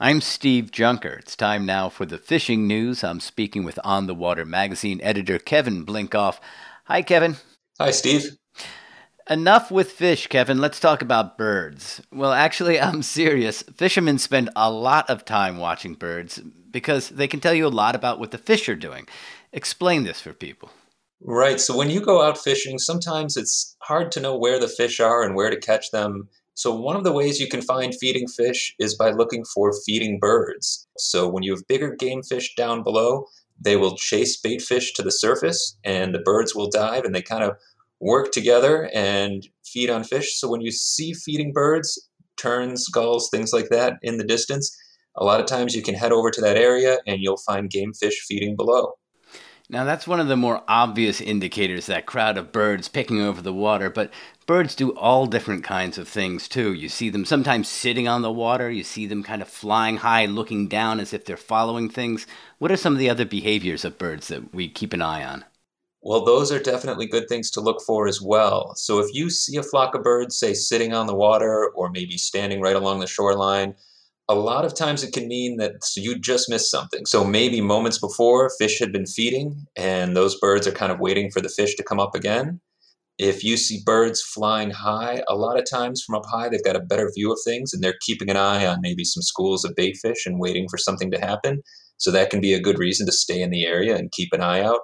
I'm Steve Junker. It's time now for the fishing news. I'm speaking with On the Water magazine editor Kevin Blinkoff. Hi, Kevin. Hi, Steve. Enough with fish, Kevin. Let's talk about birds. Well, actually, I'm serious. Fishermen spend a lot of time watching birds because they can tell you a lot about what the fish are doing. Explain this for people. Right. So when you go out fishing, sometimes it's hard to know where the fish are and where to catch them. So one of the ways you can find feeding fish is by looking for feeding birds. So when you have bigger game fish down below, they will chase bait fish to the surface and the birds will dive and they kind of work together and feed on fish. So when you see feeding birds, terns, gulls, things like that in the distance, a lot of times you can head over to that area and you'll find game fish feeding below. Now, that's one of the more obvious indicators that crowd of birds picking over the water, but birds do all different kinds of things too. You see them sometimes sitting on the water, you see them kind of flying high, looking down as if they're following things. What are some of the other behaviors of birds that we keep an eye on? Well, those are definitely good things to look for as well. So if you see a flock of birds, say, sitting on the water or maybe standing right along the shoreline, a lot of times it can mean that you just missed something. So maybe moments before, fish had been feeding, and those birds are kind of waiting for the fish to come up again. If you see birds flying high, a lot of times from up high, they've got a better view of things and they're keeping an eye on maybe some schools of bait fish and waiting for something to happen. So that can be a good reason to stay in the area and keep an eye out.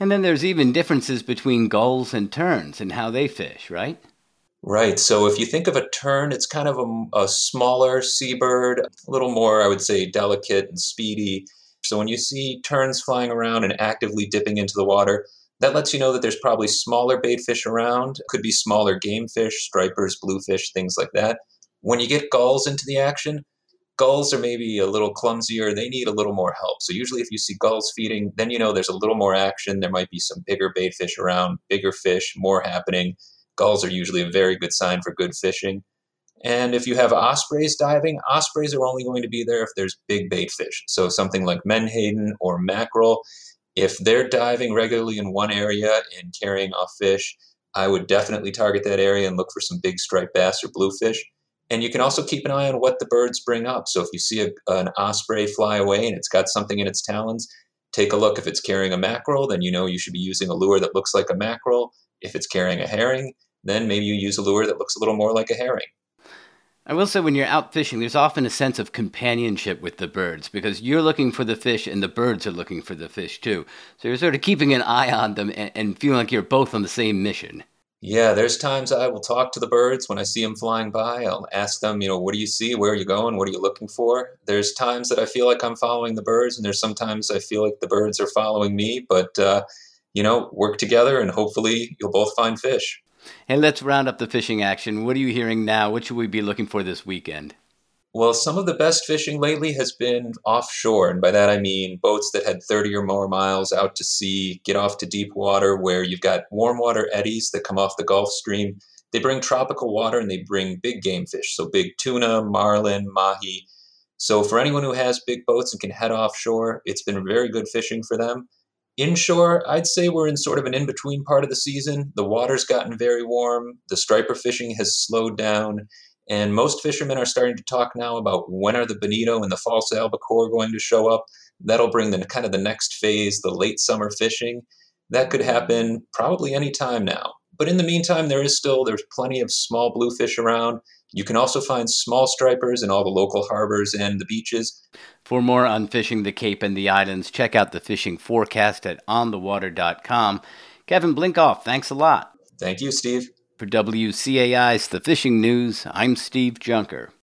And then there's even differences between gulls and terns and how they fish, right? Right. So if you think of a tern, it's kind of a, a, smaller seabird, a little more, I would say, delicate and speedy. So when you see terns flying around and actively dipping into the water, that lets you know that there's probably smaller bait fish around. Could be smaller game fish, stripers, bluefish, things like that. When you get gulls into the action, gulls are maybe a little clumsier. They need a little more help. So usually if you see gulls feeding, then you know there's a little more action. There might be some bigger bait fish around, bigger fish, more happening Gulls are usually a very good sign for good fishing. And if you have ospreys diving, ospreys are only going to be there if there's big bait fish. So something like menhaden or mackerel, if they're diving regularly in one area and carrying off fish, I would definitely target that area and look for some big striped bass or bluefish. And you can also keep an eye on what the birds bring up. So if you see a, an osprey fly away and it's got something in its talons, take a look. If it's carrying a mackerel, then you know you should be using a lure that looks like a mackerel. If it's carrying a herring, then maybe you use a lure that looks a little more like a herring. I will say, when you're out fishing, there's often a sense of companionship with the birds because you're looking for the fish and the birds are looking for the fish too. So you're sort of keeping an eye on them and, and feeling like you're both on the same mission. Yeah, there's times I will talk to the birds when I see them flying by. I'll ask them, you know, what do you see? Where are you going? What are you looking for? There's times that I feel like I'm following the birds, and there's sometimes I feel like the birds are following me. But, uh, you know, work together and hopefully you'll both find fish. And let's round up the fishing action. What are you hearing now? What should we be looking for this weekend? Well, some of the best fishing lately has been offshore. And by that I mean boats that had 30 or more miles out to sea, get off to deep water where you've got warm water eddies that come off the Gulf Stream. They bring tropical water and they bring big game fish. So big tuna, marlin, mahi. So for anyone who has big boats and can head offshore, it's been very good fishing for them. Inshore, I'd say we're in sort of an in between part of the season. The water's gotten very warm, the striper fishing has slowed down, and most fishermen are starting to talk now about when are the bonito and the false albacore going to show up. That'll bring the kind of the next phase, the late summer fishing. That could happen probably any time now. But in the meantime, there is still there's plenty of small bluefish around. You can also find small stripers in all the local harbors and the beaches. For more on fishing the Cape and the islands, check out the fishing forecast at onthewater.com. Kevin Blinkoff, thanks a lot. Thank you, Steve. For WCAI's The Fishing News, I'm Steve Junker.